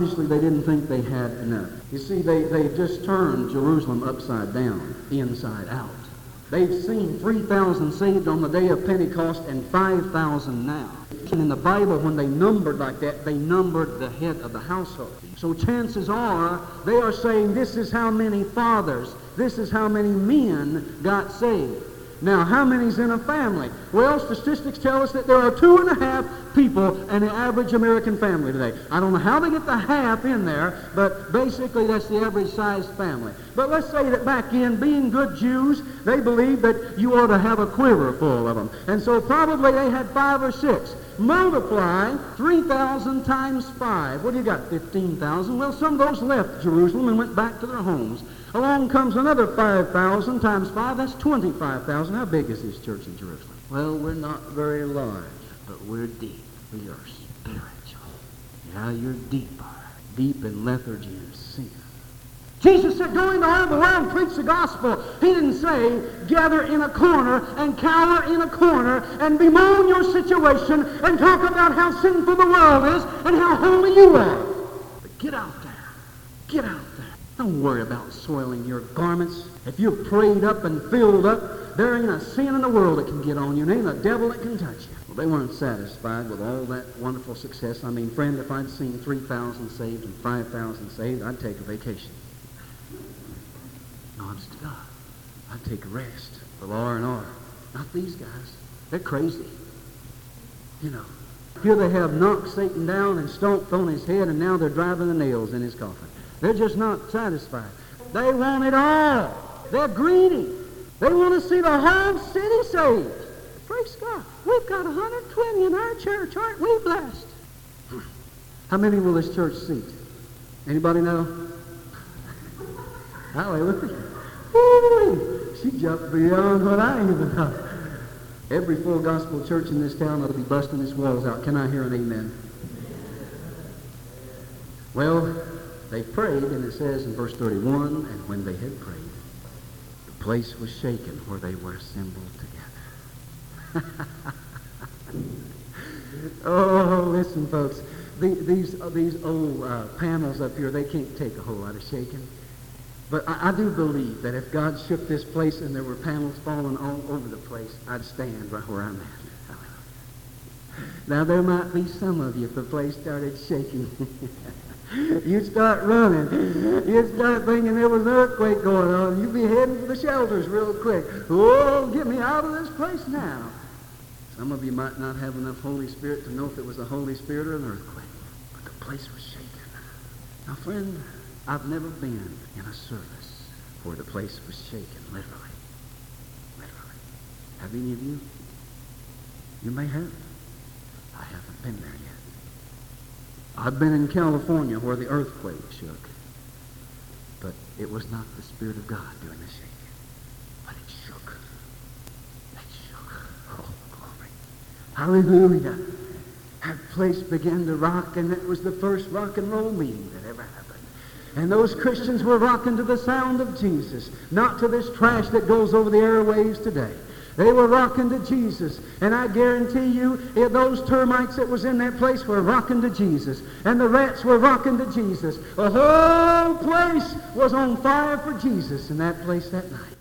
obviously they didn't think they had enough. You see, they, they just turned Jerusalem upside down, inside out. They've seen 3,000 saved on the day of Pentecost and 5,000 now. And in the Bible, when they numbered like that, they numbered the head of the household. So chances are they are saying this is how many fathers, this is how many men got saved. Now, how many's in a family? Well, statistics tell us that there are two and a half people in the average American family today. I don't know how they get the half in there, but basically that's the average sized family. But let's say that back in, being good Jews, they believed that you ought to have a quiver full of them. And so probably they had five or six. Multiply 3,000 times 5. What do you got? 15,000. Well, some of those left Jerusalem and went back to their homes. Along comes another 5,000 times 5. That's 25,000. How big is this church in Jerusalem? Well, we're not very large, but we're deep. We are spiritual. Yeah, you're deep, Deep in lethargy and sin. Jesus said, go into all the world, and preach the gospel. He didn't say, gather in a corner and cower in a corner and bemoan your situation and talk about how sinful the world is and how holy you are. But get out there. Get out there. Don't worry about soiling your garments. If you're prayed up and filled up, there ain't a sin in the world that can get on you. There ain't a devil that can touch you. Well, they weren't satisfied with all that wonderful success. I mean, friend, if I'd seen 3,000 saved and 5,000 saved, I'd take a vacation. God. I'd take rest for R&R. Not these guys. They're crazy. You know. Here they have knocked Satan down and stomped on his head, and now they're driving the nails in his coffin. They're just not satisfied. They want it all. They're greedy. They want to see the whole city saved. Praise God. We've got 120 in our church. Aren't we blessed? How many will this church seat? Anybody know? Hallelujah. Woo! She jumped beyond what I even thought. Every full gospel church in this town ought to be busting its walls out. Can I hear an amen? Well, they prayed, and it says in verse 31, and when they had prayed, the place was shaken where they were assembled together. oh, listen, folks. The, these, these old uh, panels up here, they can't take a whole lot of shaking. But I, I, do believe that if God shook this place and there were panels falling all over the place, I'd stand right where I'm at. Now, there might be some of you if the place started shaking. you'd start running. You'd start thinking there was an earthquake going on. You'd be heading for the shelters real quick. Oh, get me out of this place now. Some of you might not have enough Holy Spirit to know if it was a Holy Spirit or an earthquake. But the place was shaking. Now, friend, I've never been in a service where the place was shaken, literally. Literally. Have any of you? You may have. I haven't been there yet. I've been in California where the earthquake shook. But it was not the Spirit of God doing the shaking. But it shook. It shook. Oh, glory. Hallelujah. That place began to rock, and it was the first rock and roll meeting happened. And those Christians were rocking to the sound of Jesus, not to this trash that goes over the airwaves today. They were rocking to Jesus. And I guarantee you, those termites that was in that place were rocking to Jesus. And the rats were rocking to Jesus. The whole place was on fire for Jesus in that place that night.